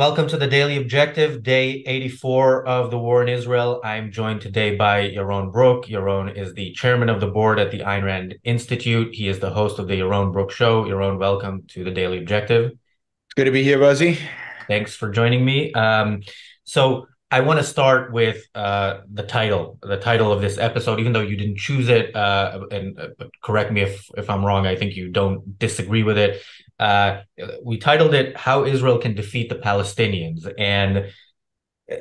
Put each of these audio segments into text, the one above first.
Welcome to the Daily Objective, day 84 of the war in Israel. I'm joined today by Yaron Brook. Yaron is the chairman of the board at the Ayn Rand Institute. He is the host of the Yaron Brook Show. Yaron, welcome to the Daily Objective. It's good to be here, Buzzy. Thanks for joining me. Um, so, I want to start with uh, the title, the title of this episode, even though you didn't choose it. Uh, and uh, correct me if, if I'm wrong. I think you don't disagree with it. Uh, we titled it "How Israel Can Defeat the Palestinians," and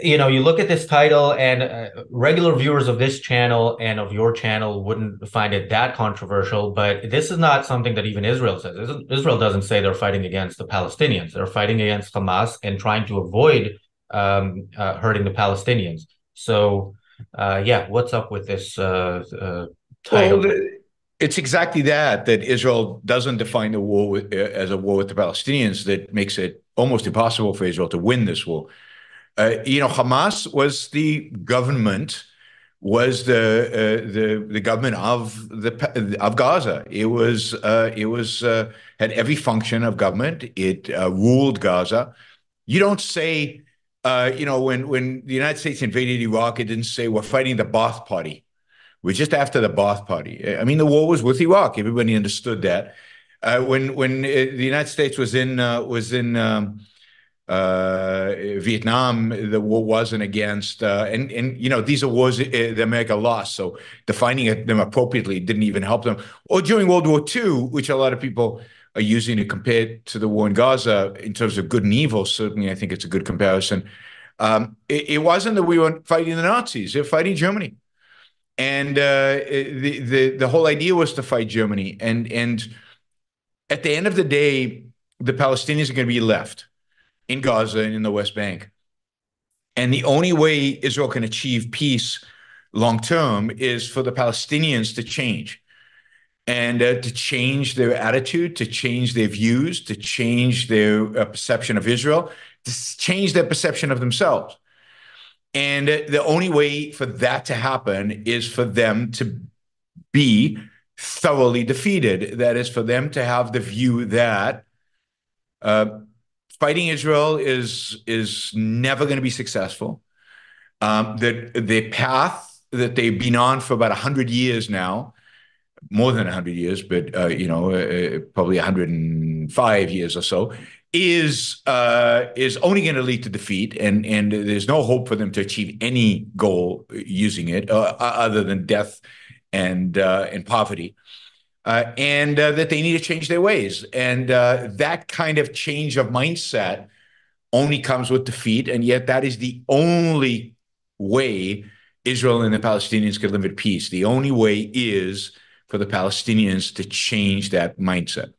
you know, you look at this title, and uh, regular viewers of this channel and of your channel wouldn't find it that controversial. But this is not something that even Israel says. Israel doesn't say they're fighting against the Palestinians; they're fighting against Hamas and trying to avoid um, uh, hurting the Palestinians. So, uh, yeah, what's up with this uh, uh, title? Well, it's exactly that that Israel doesn't define the war with, uh, as a war with the Palestinians that makes it almost impossible for Israel to win this war. Uh, you know, Hamas was the government, was the the the government of the of Gaza. It was it was had every function of government. It ruled Gaza. You don't say uh, you know, when when the United States invaded Iraq, it didn't say we're fighting the Ba'ath Party. We're just after the Ba'ath Party. I mean, the war was with Iraq. Everybody understood that. Uh, when when uh, the United States was in uh, was in um, uh, Vietnam, the war wasn't against, uh, and and you know these are wars that America lost. So defining them appropriately didn't even help them. Or during World War II, which a lot of people are using to compare to the war in Gaza in terms of good and evil. Certainly, I think it's a good comparison. Um, it, it, wasn't that we weren't fighting the Nazis; they're fighting Germany, and uh, the the the whole idea was to fight Germany. And and at the end of the day, the Palestinians are going to be left in Gaza and in the West Bank, and the only way Israel can achieve peace long term is for the Palestinians to change and uh, to change their attitude, to change their views, to change their uh, perception of Israel, to change their perception of themselves. And the only way for that to happen is for them to be thoroughly defeated. That is, for them to have the view that uh, fighting Israel is is never going to be successful. Um, that the path that they've been on for about hundred years now more than 100 years, but uh, you know, uh, probably 105 years or so, is uh, is only going to lead to defeat, and and there's no hope for them to achieve any goal using it uh, other than death and uh, and poverty. and that they need to change their ways, and that kind of change of mindset only comes with defeat, and yet that is the only way Israel and the Palestinians can live at peace. The only way is for the Palestinians to change that mindset.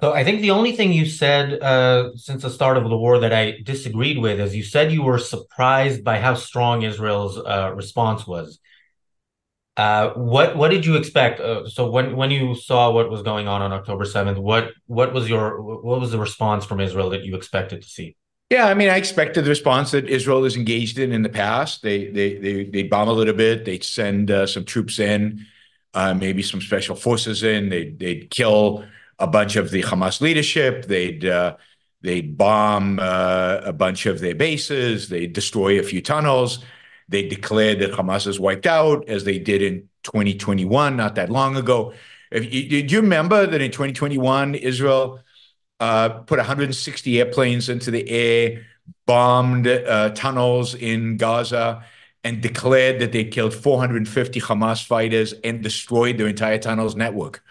So I think the only thing you said uh, since the start of the war that I disagreed with is you said you were surprised by how strong Israel's uh, response was. Uh, what what did you expect? Uh, so when when you saw what was going on on October seventh, what what was your what was the response from Israel that you expected to see? Yeah, I mean, I expected the response that Israel has engaged in in the past. They they they they bomb a little bit. They'd send uh, some troops in, uh, maybe some special forces in. They they'd kill a bunch of the Hamas leadership. They'd uh, they'd bomb uh, a bunch of their bases. They'd destroy a few tunnels. They declared that Hamas is wiped out, as they did in 2021, not that long ago. If you, do you remember that in 2021, Israel? uh, put 160 airplanes into the air, bombed uh, tunnels in Gaza, and declared that they killed 450 Hamas fighters and destroyed their entire tunnels network.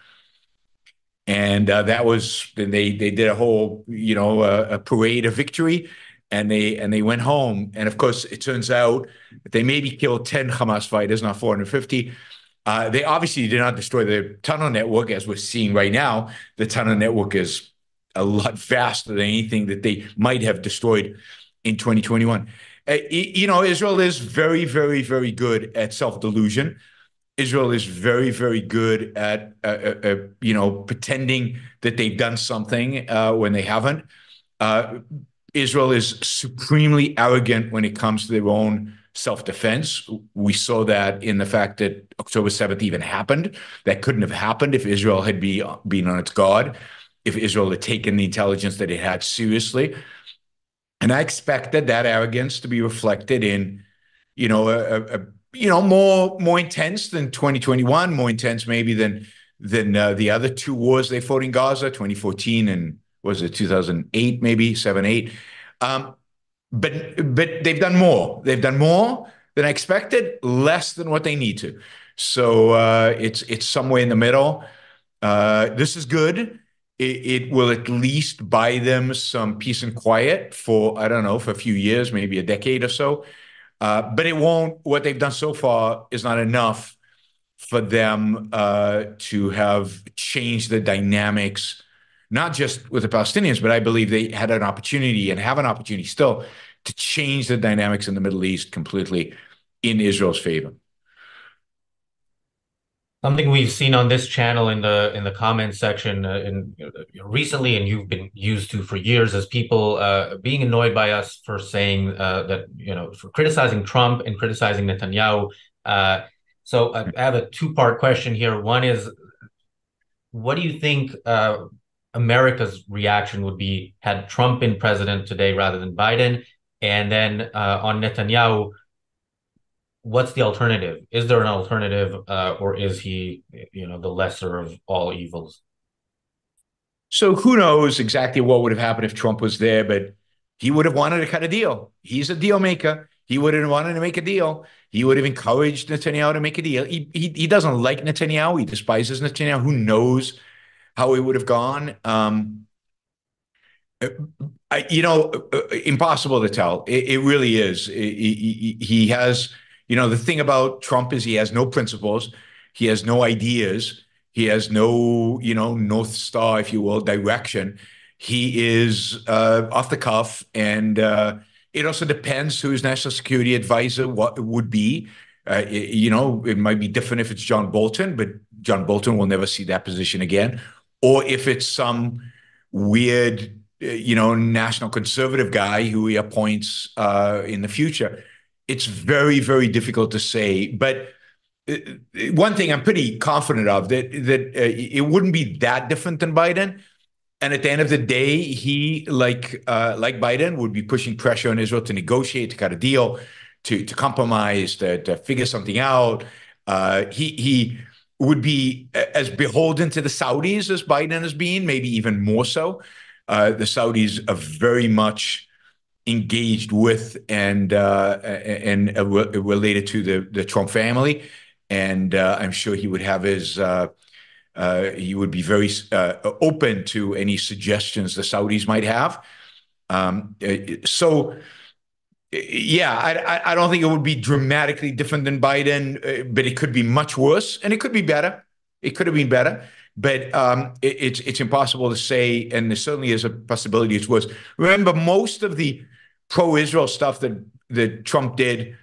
And uh, that was they they did a whole you know a parade of victory, and they and they went home. And of course, it turns out that they maybe killed 10 Hamas fighters, not 450. Uh, they obviously did not destroy the tunnel network, as we're seeing right now. The tunnel network is a lot faster than anything that they might have destroyed in 2021. Uh, you know, Israel is very, very, very good at self delusion. Israel is very, very good at, uh, uh, uh, you know, pretending that they've done something uh, when they haven't. Uh, Israel is supremely arrogant when it comes to their own self defense. We saw that in the fact that October 7th even happened. That couldn't have happened if Israel had be, been on its guard. if Israel had taken the intelligence that it had seriously. And I expected that arrogance to be reflected in, you know, a, a you know more more intense than 2021, more intense maybe than than uh, the other two wars they fought in Gaza, 2014 and was it 2008 maybe seven eight. Um, but but they've done more. They've done more than I expected, less than what they need to. So uh, it's it's somewhere in the middle. Uh, this is good. It, it, will at least buy them some peace and quiet for I don't know for a few years, maybe a decade or so. Uh, but it won't. What they've done so far is not enough for them uh, to have changed the dynamics, not just with the Palestinians, but I believe they had an opportunity and have an opportunity still to change the dynamics in the Middle East completely in Israel's favor. Something we've seen on this channel in the in the comment section uh, in recently, and you've been used to for years, is people uh, being annoyed by us for saying uh, that you know for criticizing Trump and criticizing Netanyahu. Uh, so I have a two part question here. One is, what do you think uh, America's reaction would be had Trump been president today rather than Biden? And then on Netanyahu, what's the alternative? Is there an alternative, uh, or is he, you know, the lesser of all evils? So who knows exactly what would have happened if Trump was there, but he would have wanted to cut a deal. He's a deal maker. He would have wanted to make a deal. He would have encouraged Netanyahu to make a deal. He, he, he doesn't like Netanyahu. He despises Netanyahu. Who knows how it would have gone? Um, I, you know, impossible to tell. It, it really is. He, he has you know, the thing about Trump is he has no principles, he has no ideas, he has no, you know, North Star, if you will, direction. He is uh, off the cuff, and uh, it also depends who his national security advisor what would be. Uh, you know, it might be different if it's John Bolton, but John Bolton will never see that position again. Or if it's some weird, uh, you know, national conservative guy who he appoints uh, in the future it's very, very difficult to say. But uh, one thing I'm pretty confident of that that uh, it wouldn't be that different than Biden. And at the end of the day, he like uh, like Biden would be pushing pressure on Israel to negotiate, to cut a deal, to to compromise, to, to figure something out. Uh, he he would be as beholden to the Saudis as Biden has been, maybe even more so. Uh, the Saudis are very much engaged with and uh, and uh, related to the the Trump family, and uh, I'm sure he would have his. Uh, uh, he would be very uh, open to any suggestions the Saudis might have. Um, so, yeah, I, I don't think it would be dramatically different than Biden, but it could be much worse, and it could be better. It could have been better but um, it, it's it's impossible to say, and there certainly is a possibility it's worse. Remember, most of the pro-Israel stuff that that Trump did,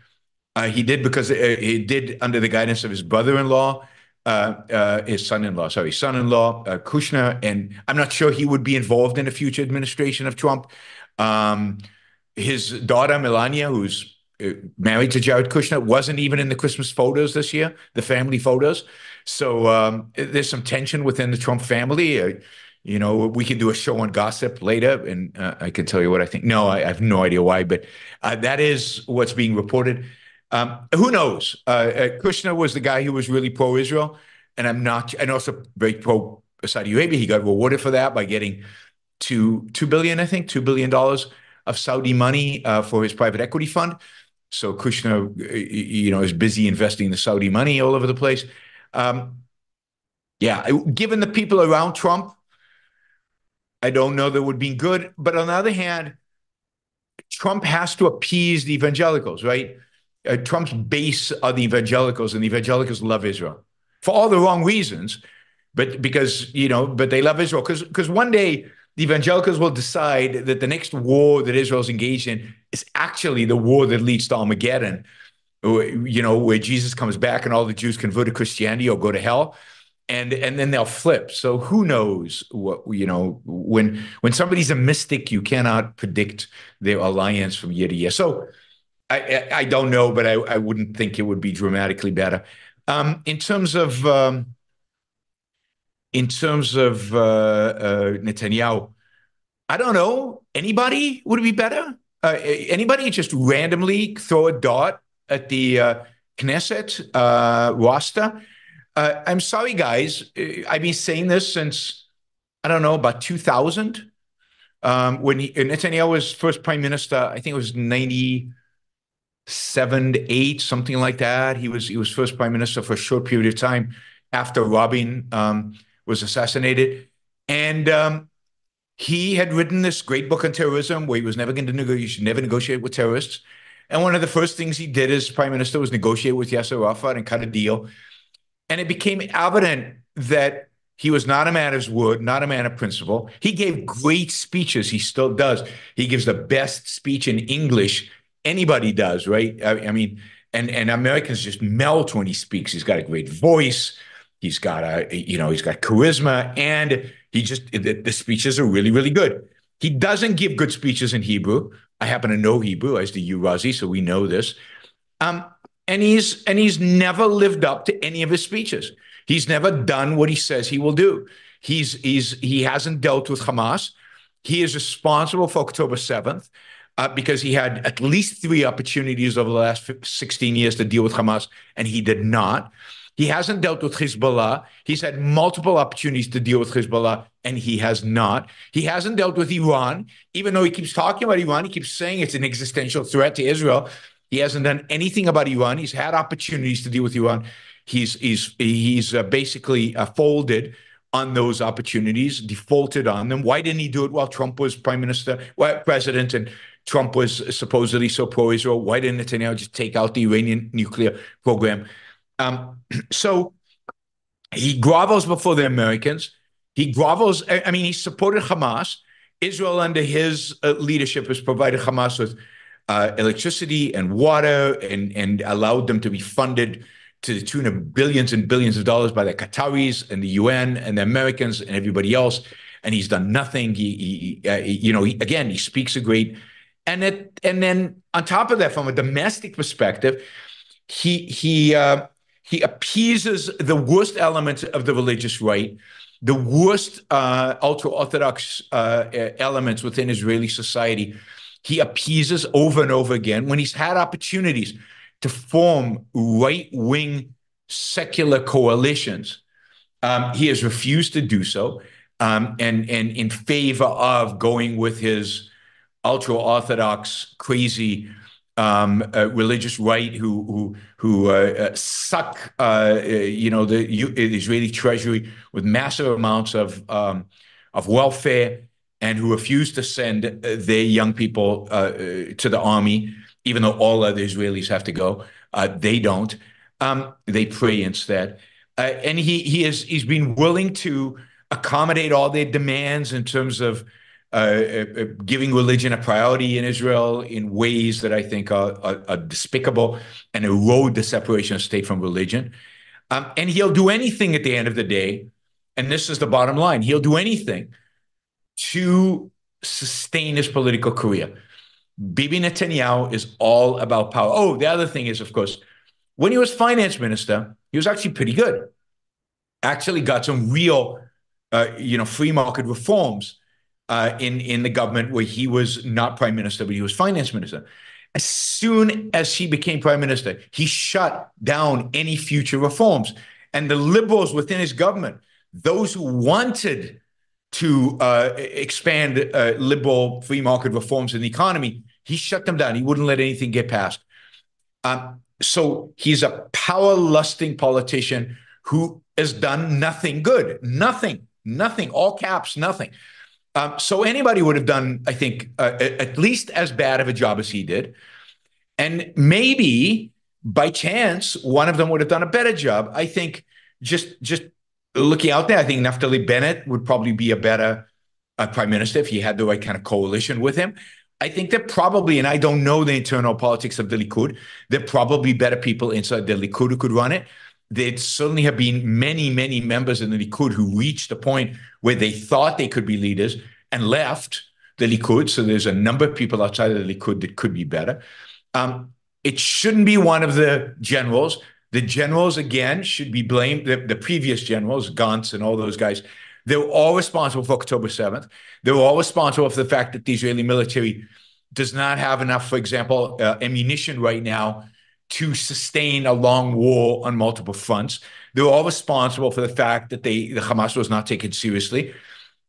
uh, he did because uh, he did under the guidance of his brother-in-law, uh, uh his son-in-law, sorry, son-in-law uh, Kushner, and I'm not sure he would be involved in a future administration of Trump. Um, his daughter Melania, who's married to Jared Kushner, wasn't even in the Christmas photos this year, the family photos. So um, there's some tension within the Trump family. You know, we can do a show on gossip later, and uh, I can tell you what I think. No, I, I have no idea why, but uh, that is what's being reported. Um, who knows? Uh, uh Kushner was the guy who was really pro-Israel, and I'm not, and also very pro Saudi Arabia. He got rewarded for that by getting two two billion, I think, two billion dollars of Saudi money uh, for his private equity fund. So Kushner you know, is busy investing the Saudi money all over the place. Um, yeah, given the people around Trump I don't know that would be good. But on the other hand, Trump has to appease the evangelicals, right? Uh, Trump's base are the evangelicals, and the evangelicals love Israel for all the wrong reasons, but because you know, but they love Israel because one day the evangelicals will decide that the next war that Israel's engaged in is actually the war that leads to Armageddon, you know, where Jesus comes back and all the Jews convert to Christianity or go to hell and and then they'll flip. So who knows what you know when when somebody's a mystic, you cannot predict their alliance from year to year. So I I, don't know, but I, I wouldn't think it would be dramatically better. Um, in terms of um, in terms of uh, uh, Netanyahu, I don't know. Anybody would be better? Uh, anybody just randomly throw a dart at the uh, Knesset uh, roster? Uh, I'm sorry, guys. I've been saying this since I don't know about 2000 um, when he, Netanyahu was first prime minister. I think it was 97 to 8, something like that. He was he was first prime minister for a short period of time after Rabin um, was assassinated, and um, he had written this great book on terrorism where he was never going to negotiate, you should never negotiate with terrorists. And one of the first things he did as prime minister was negotiate with Yasser Arafat and cut a deal. And it became evident that he was not a man of his word, not a man of principle. He gave great speeches. He still does. He gives the best speech in English anybody does, right? I, I mean, and and Americans just melt when he speaks. He's got a great voice. He's got a, you know, he's got charisma, and he just the, the speeches are really, really good. He doesn't give good speeches in Hebrew. I happen to know Hebrew, as do you, Razi, so we know this. Um, and he's and he's never lived up to any of his speeches. He's never done what he says he will do. He's he's he hasn't dealt with Hamas. He is responsible for October 7th uh, because he had at least three opportunities over the last 16 years to deal with Hamas, and he did not. He hasn't dealt with Hezbollah. He's had multiple opportunities to deal with Hezbollah, and he has not. He hasn't dealt with Iran, even though he keeps talking about Iran. He keeps saying it's an existential threat to Israel. He hasn't done anything about Iran. He's had opportunities to deal with Iran. He's he's he's uh, basically uh, folded on those opportunities, defaulted on them. Why didn't he do it while Trump was prime minister, well, president, and Trump was supposedly so pro-Israel? Why didn't Netanyahu just take out the Iranian nuclear program? Um, so he grovels before the Americans. He grovels. I mean, he supported Hamas. Israel, under his uh, leadership, has provided Hamas with uh, electricity and water and, and allowed them to be funded to the tune of billions and billions of dollars by the Qataris and the UN and the Americans and everybody else. And he's done nothing. He, he uh, you know, he, again, he speaks a great. And it, and then on top of that, from a domestic perspective, he he uh, he appeases the worst elements of the religious right, the worst uh, ultra orthodox uh, elements within Israeli society. He appeases over and over again when he's had opportunities to form right wing secular coalitions. Um, he has refused to do so, um, and and in favor of going with his ultra orthodox, crazy um, uh, religious right who who who uh, uh, suck uh, uh, you know the Israeli treasury with massive amounts of um, of welfare and who refuse to send uh, their young people to the army even though all other Israelis have to go they don't um, they pray instead and he he has he's been willing to accommodate all their demands in terms of uh, uh, uh, giving religion a priority in Israel in ways that I think are, are, are despicable and erode the separation of state from religion. Um, and he'll do anything at the end of the day. And this is the bottom line he'll do anything to sustain his political career. Bibi Netanyahu is all about power. Oh, the other thing is, of course, when he was finance minister, he was actually pretty good. Actually, got some real, uh, you know, free market reforms uh, in in the government where he was not prime minister, but he was finance minister. As soon as he became prime minister, he shut down any future reforms. And the liberals within his government, those who wanted to uh, expand uh, liberal free market reforms in the economy, he shut them down. He wouldn't let anything get passed. Um, so he's a power lusting politician who has done nothing good. Nothing, nothing, all caps, nothing. Um, so anybody would have done, I think, uh, at least as bad of a job as he did. And maybe by chance, one of them would have done a better job. I think just just looking out there, I think Naftali Bennett would probably be a better uh, prime minister if he had the right kind of coalition with him. I think they're probably, and I don't know the internal politics of the Likud, they're probably better people inside the Likud who could run it there certainly have been many, many members in the Likud who reached the point where they thought they could be leaders and left the Likud. So there's a number of people outside of the Likud that could be better. Um, it shouldn't be one of the generals. The generals, again, should be blamed. The, the previous generals, Gantz and all those guys, they were all responsible for October 7th. They were all responsible for the fact that the Israeli military does not have enough, for example, uh, ammunition right now to sustain a long war on multiple fronts. They're all responsible for the fact that they the Hamas was not taken seriously.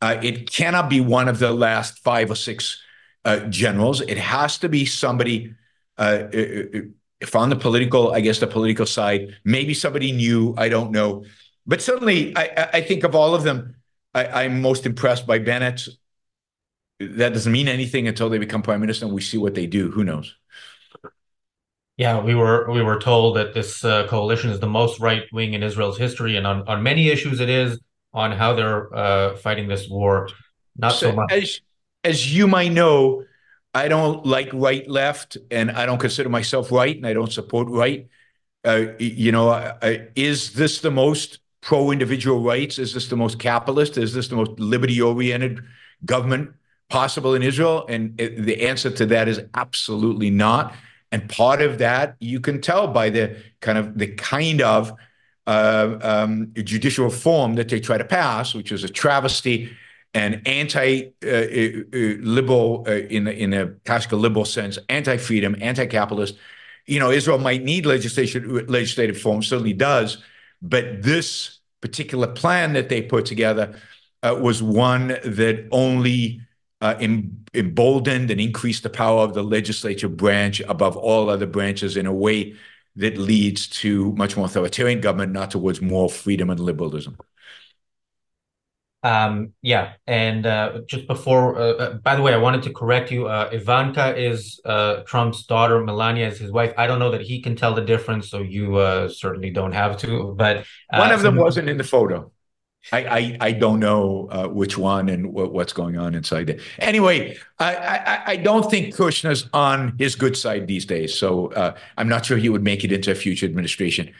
Uh, it cannot be one of the last five or six uh, generals. It has to be somebody uh, if on the political, I guess the political side, maybe somebody new, I don't know. But certainly, I, I think of all of them, I, am most impressed by Bennett. That doesn't mean anything until they become prime minister and we see what they do. Who knows? Yeah, we were we were told that this uh, coalition is the most right wing in Israel's history, and on, on many issues it is. On how they're uh, fighting this war, not so, so much. As, as you might know, I don't like right left, and I don't consider myself right, and I don't support right. Uh, you know, I, is this the most pro individual rights? Is this the most capitalist? Is this the most liberty oriented government possible in Israel? And it, the answer to that is absolutely not. And part of that you can tell by the kind of the kind of uh, um, judicial reform that they try to pass, which is a travesty and anti-liberal uh, uh, uh, in in a classical liberal sense, anti-freedom, anti-capitalist. You know, Israel might need legislation, legislative reform, certainly does, but this particular plan that they put together uh, was one that only uh, emboldened and increased the power of the legislature branch above all other branches in a way that leads to much more authoritarian government, not towards more freedom and liberalism. Um, yeah, and uh, just before, uh, uh, by the way, I wanted to correct you. Uh, Ivanka is uh, Trump's daughter. Melania is his wife. I don't know that he can tell the difference, so you uh, certainly don't have to. But one of them wasn't in the photo. I, I, I don't know uh, which one and w- what's going on inside there. Anyway, I, I, I don't think Kushner's on his good side these days. So uh, I'm not sure he would make it into a future administration.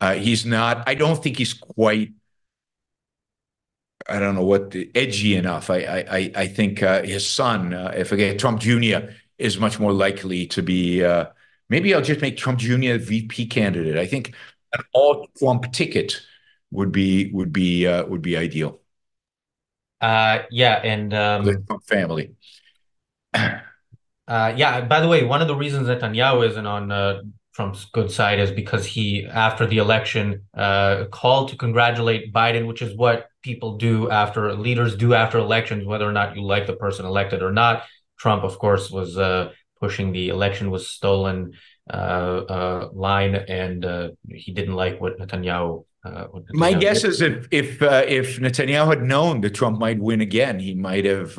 Uh, he's not. I don't think he's quite I don't know what the, edgy enough. I I I think uh, his son, uh, I forget Trump Jr. is much more likely to be. Uh, maybe I'll just make Trump Jr. VP candidate. I think an all Trump ticket would be would be uh, would be ideal. Uh, yeah, and um, the Trump family. uh, yeah. By the way, one of the reasons Netanyahu isn't on uh, Trump's good side is because he, after the election, uh, called to congratulate Biden, which is what people do after leaders do after elections, whether or not you like the person elected or not. Trump, of course, was uh, pushing the election was stolen uh, uh line, and uh, he didn't like what Netanyahu. Uh, what Netanyahu My guess did. is if if if Netanyahu had known that Trump might win again, he might have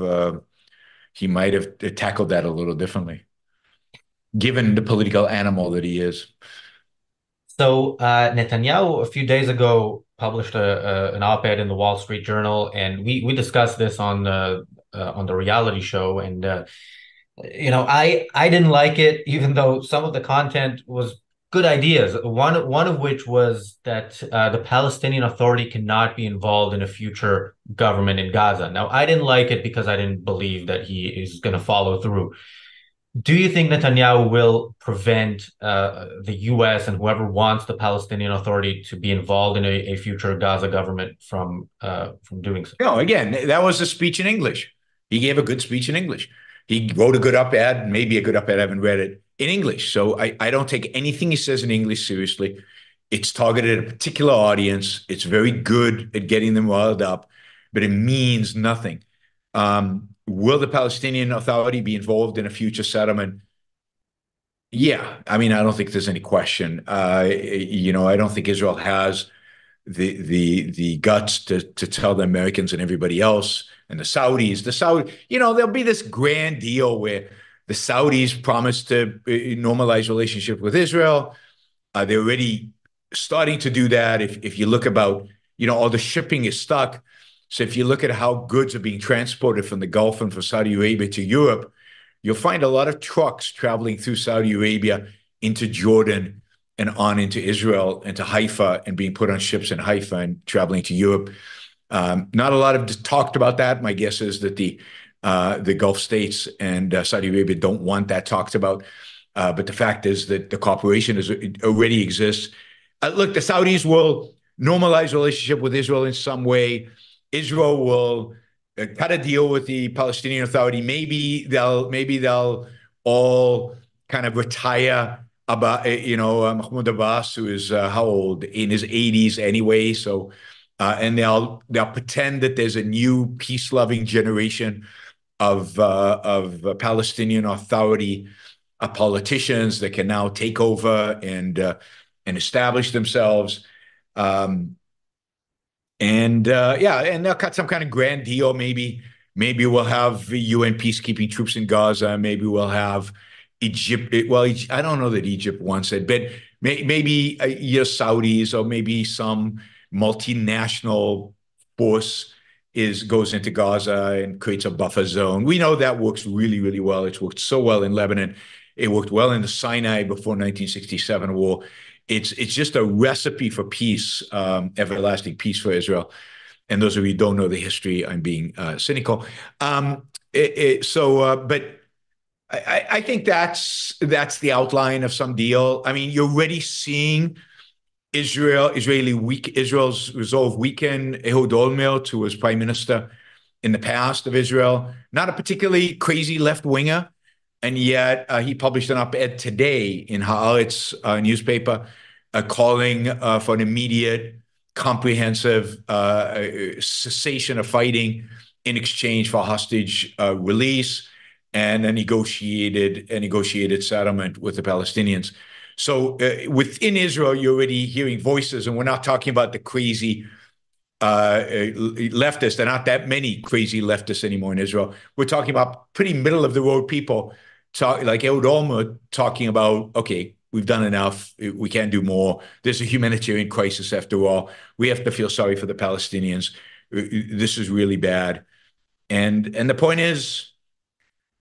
he might have tackled that a little differently given the political animal that he is. So uh, Netanyahu a few days ago published a, a, an op-ed in the Wall Street Journal, and we we discussed this on the uh, on the reality show. And uh, you know, I I didn't like it, even though some of the content was good ideas. One one of which was that uh, the Palestinian Authority cannot be involved in a future government in Gaza. Now, I didn't like it because I didn't believe that he is going to follow through do you think Netanyahu will prevent uh, the U.S. and whoever wants the Palestinian Authority to be involved in a, a future Gaza government from uh, from doing so? No, again, that was a speech in English. He gave a good speech in English. He wrote a good op-ed, maybe a good op-ed. I haven't read it in English, so I, I don't take anything he says in English seriously. It's targeted at a particular audience. It's very good at getting them riled up, but it means nothing. Um, will the Palestinian Authority be involved in a future settlement? Yeah, I mean, I don't think there's any question. Uh, you know, I don't think Israel has the the the guts to to tell the Americans and everybody else and the Saudis, the Saudi, you know, there'll be this grand deal where the Saudis promise to uh, normalize relationship with Israel. Uh, they're already starting to do that. If if you look about, you know, all the shipping is stuck. So if you look at how goods are being transported from the Gulf and from Saudi Arabia to Europe, you'll find a lot of trucks traveling through Saudi Arabia into Jordan and on into Israel and to Haifa and being put on ships in Haifa and traveling to Europe. Um, not a lot of talked about that. My guess is that the uh, the Gulf states and uh, Saudi Arabia don't want that talked about. Uh, but the fact is that the cooperation is already exists. uh, look, the Saudis will normalize relationship with Israel in some way. Israel will uh, cut a deal with the Palestinian Authority. Maybe they'll maybe they'll all kind of retire. About you know uh, Mahmoud Abbas, who is uh, how old in his 80s anyway. So, uh, and they'll they'll pretend that there's a new peace loving generation of uh, of Palestinian Authority politicians that can now take over and and establish themselves. Um, and uh, yeah, and they'll cut some kind of grand deal. Maybe, maybe we'll have UN peacekeeping troops in Gaza. Maybe we'll have Egypt. Well, I don't know that Egypt wants it, but may, maybe uh, Saudis or maybe some multinational force is goes into Gaza and creates a buffer zone. We know that works really, really well. It's worked so well in Lebanon. It worked well in the Sinai before 1967 war it's it's just a recipe for peace, um, everlasting peace for Israel. And those of you don't know the history, I'm being uh, cynical. Um, it, it, so, uh, but I, I, think that's that's the outline of some deal. I mean, you're already seeing Israel, Israeli weak, Israel's resolve weaken. Ehud Olmert, who was prime minister in the past of Israel, not a particularly crazy left winger, and yet uh, he published an op-ed today in Haaretz uh, newspaper uh, calling uh, for an immediate, comprehensive uh, cessation of fighting in exchange for hostage uh, release and a negotiated a negotiated settlement with the Palestinians. So within Israel, you're already hearing voices, and we're not talking about the crazy uh, leftists. There are not that many crazy leftists anymore in Israel. We're talking about pretty middle of the road people talk like Ehud talking about, okay, we've done enough. We can't do more. There's a humanitarian crisis after all. We have to feel sorry for the Palestinians. This is really bad. And and the point is,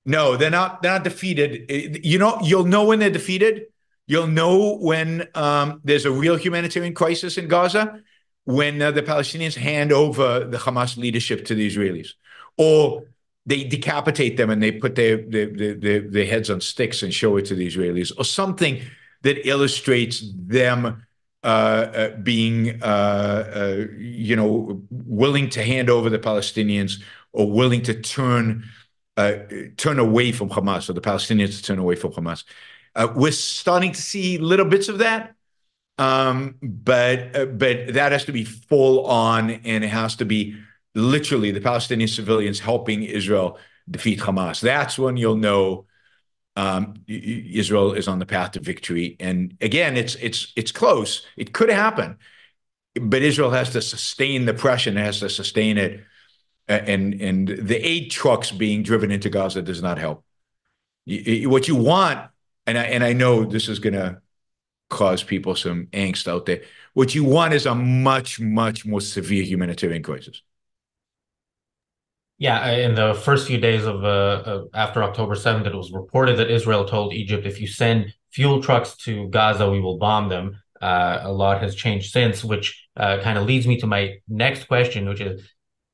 no, they're not. They're not defeated. You know, you'll know when they're defeated. You'll know when um, there's a real humanitarian crisis in Gaza when uh, the Palestinians hand over the Hamas leadership to the Israelis, or they decapitate them and they put their, their, their, their, heads on sticks and show it to the Israelis, or something that illustrates them uh, uh, being, uh, uh you know, willing to hand over the Palestinians or willing to turn uh, turn away from Hamas, or the Palestinians to turn away from Hamas. Uh, we're starting to see little bits of that, um, but but that has to be full on, and it has to be literally the Palestinian civilians helping Israel defeat Hamas. That's when you'll know um, Israel is on the path to victory. And again, it's it's it's close. It could happen, but Israel has to sustain the pressure and has to sustain it. And and the aid trucks being driven into Gaza does not help. What you want, and I, and I know this is going to cause people some angst out there. What you want is a much much more severe humanitarian crisis. Yeah, in the first few days of uh, after October 7th, it was reported that Israel told Egypt, if you send fuel trucks to Gaza, we will bomb them. Uh, a lot has changed since, which uh, kind of leads me to my next question, which is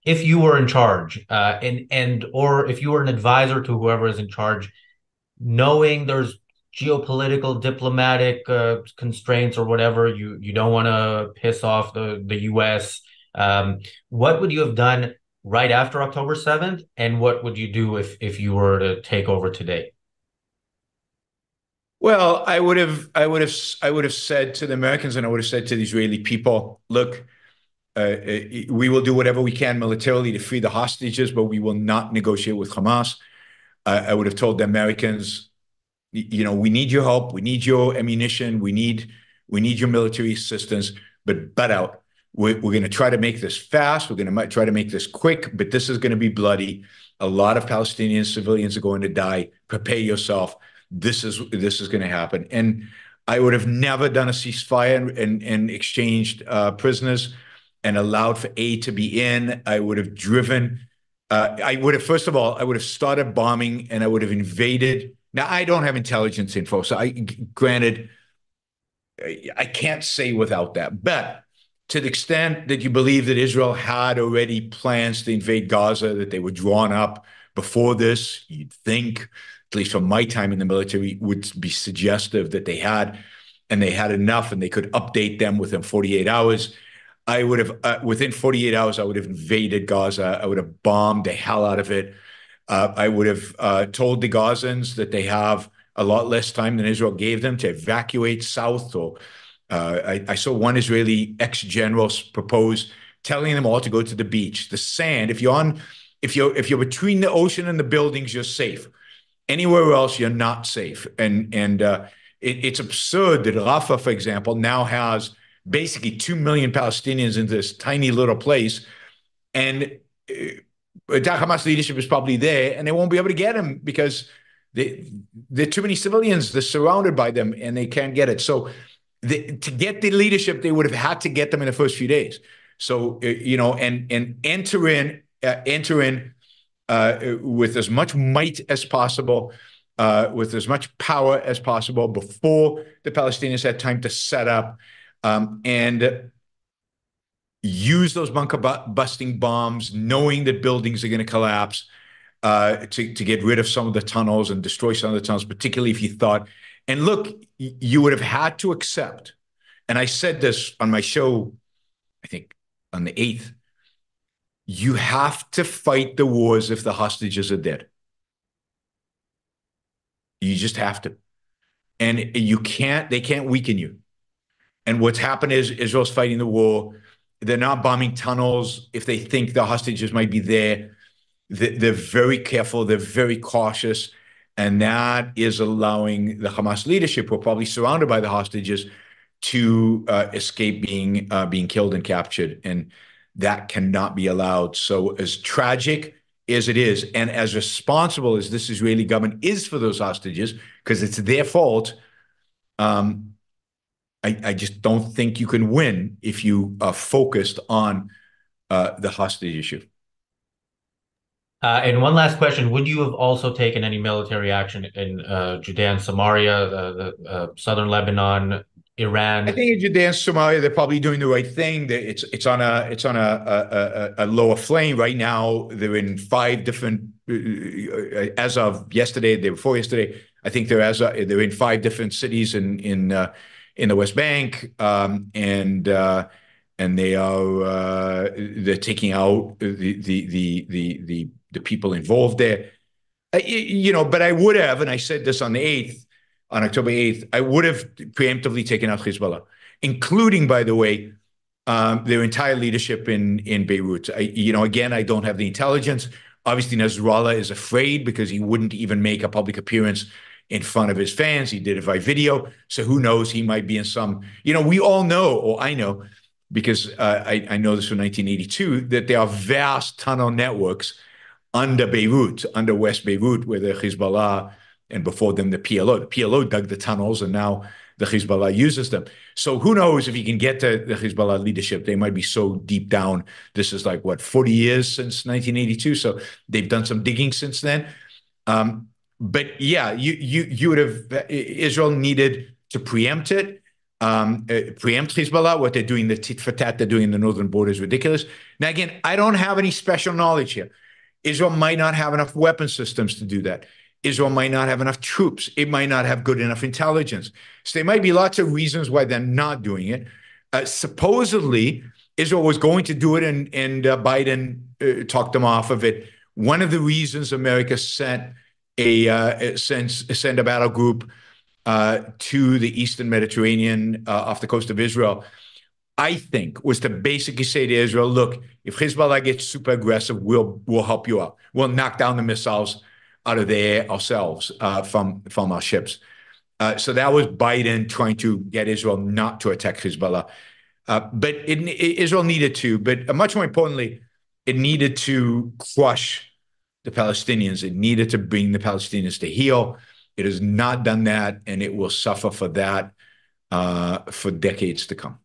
if you were in charge uh, and and or if you were an advisor to whoever is in charge, knowing there's geopolitical, diplomatic uh, constraints or whatever, you you don't want to piss off the the U.S. Um, what would you have done right after October 7th? And what would you do if if you were to take over today? Well, I would have, I would have, I would have said to the Americans, and I would have said to the Israeli people, look, uh, uh, we will do whatever we can militarily to free the hostages, but we will not negotiate with Hamas. Uh, I would have told the Americans, you know, we need your help, we need your ammunition, we need, we need your military assistance, but butt out. We're, we're going to try to make this fast. We're going to try to make this quick, but this is going to be bloody. A lot of Palestinian civilians are going to die. Prepare yourself. This is this is going to happen. And I would have never done a ceasefire and, and, and exchanged uh, prisoners and allowed for aid to be in. I would have driven. Uh, I would have first of all, I would have started bombing and I would have invaded. Now I don't have intelligence info, so I granted I can't say without that, but to the extent that you believe that Israel had already plans to invade Gaza, that they were drawn up before this, you'd think, at least from my time in the military, would be suggestive that they had. and they had enough and they could update them within 48 hours, I would have, uh, within 48 hours, I would have invaded Gaza. I would have bombed the hell out of it. Uh, I would have uh, told the Gazans that they have a lot less time than Israel gave them to evacuate south. Or I, I, saw one Israeli ex-general propose telling them all to go to the beach. The sand, if you're on, if you're if you're between the ocean and the buildings, you're safe. Anywhere else, you're not safe. And and uh, it, it's absurd that Rafah, for example, now has basically 2 million Palestinians in this tiny little place. And uh, Hamas leadership is probably there and they won't be able to get them because they, there are too many civilians. They're surrounded by them and they can't get it. So the, to get the leadership, they would have had to get them in the first few days. So, uh, you know, and, and enter in, uh, enter in uh, with as much might as possible uh, with as much power as possible before the Palestinians had time to set up um, and use those bunker bu- busting bombs, knowing that buildings are going to collapse, uh, to, to get rid of some of the tunnels and destroy some of the tunnels, particularly if you thought. And look, you would have had to accept, and I said this on my show, I think on the 8th, you have to fight the wars if the hostages are dead. You just have to. And you can't, they can't weaken you. And what's happened is Israel's fighting the war. They're not bombing tunnels if they think the hostages might be there. They're very careful, they're very cautious. And that is allowing the Hamas leadership, who are probably surrounded by the hostages, to uh, escape being uh, being killed and captured. And that cannot be allowed. So, as tragic as it is, and as responsible as this Israeli government is for those hostages, because it's their fault, um, I, I, just don't think you can win if you are focused on uh, the hostage issue. Uh, and one last question: Would you have also taken any military action in uh, Judea Samaria, uh, the uh, southern Lebanon, Iran? I think in Judea and Samaria, they're probably doing the right thing. It's it's on a it's on a, a, a lower flame right now. They're in five different. Uh, as of yesterday, the day before yesterday, I think they're as a, they're in five different cities in in uh, in the West Bank, um, and uh, and they are uh, they're taking out the the the the the, the people involved there. you know, but I would have, and I said this on the eighth on October 8th, I would have preemptively taken out Hezbollah, including, by the way, um, their entire leadership in in Beirut. I, you know, again, I don't have the intelligence. Obviously, Nasrallah is afraid because he wouldn't even make a public appearance in front of his fans. He did it by video. So who knows? He might be in some, you know, we all know, or I know, because uh, I, I know this from 1982, that there are vast tunnel networks under Beirut, under West Beirut, where the Hezbollah and before them the PLO. The PLO dug the tunnels, and now the Hezbollah uses them. So who knows if you can get to the Hezbollah leadership? They might be so deep down. This is like what 40 years since 1982, so they've done some digging since then. Um, but yeah, you you you would have Israel needed to preempt it. Um, uh, preempt Hezbollah, what they're doing, the tit for tat they're doing in the northern border is ridiculous. Now, again, I don't have any special knowledge here. Israel might not have enough weapon systems to do that. Israel might not have enough troops. It might not have good enough intelligence. So there might be lots of reasons why they're not doing it. Uh, supposedly, Israel was going to do it, and, and uh, Biden uh, talked them off of it. One of the reasons America sent a uh, sent, sent a battle group uh, to the Eastern Mediterranean uh, off the coast of Israel, I think, was to basically say to Israel, "Look, if Hezbollah gets super aggressive, we'll we'll help you out. We'll knock down the missiles." out of the air ourselves uh, from from our ships. Uh, so that was Biden trying to get Israel not to attack Hezbollah. Uh, but it, it, Israel needed to, but much more importantly, it needed to crush the Palestinians. It needed to bring the Palestinians to heel. It has not done that, and it will suffer for that uh, for decades to come.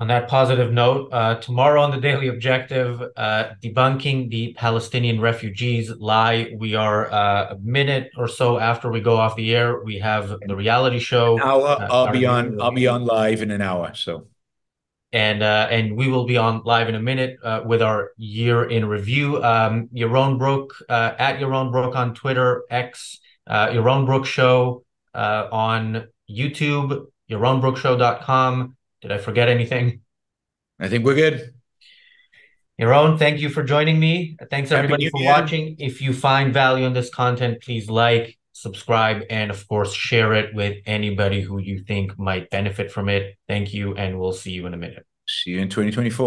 On that positive note, uh, tomorrow on the Daily Objective, uh, debunking the Palestinian refugees lie. We are uh, a minute or so after we go off the air. We have the reality show. I'll, uh, I'll be on. I'll be on live in an hour. So, and uh, and we will be on live in a minute uh, with our year in review. Um, Yaron Brook at Yaron Brook on Twitter, X, Yaron Brook Show on YouTube, your own yaronbrookshow.com. Did I forget anything? I think we're good. Yaron, thank you for joining me. Thanks everybody for watching. If you find value in this content, please like, subscribe, and of course, share it with anybody who you think might benefit from it. Thank you, and we'll see you in a minute. See you in 2024.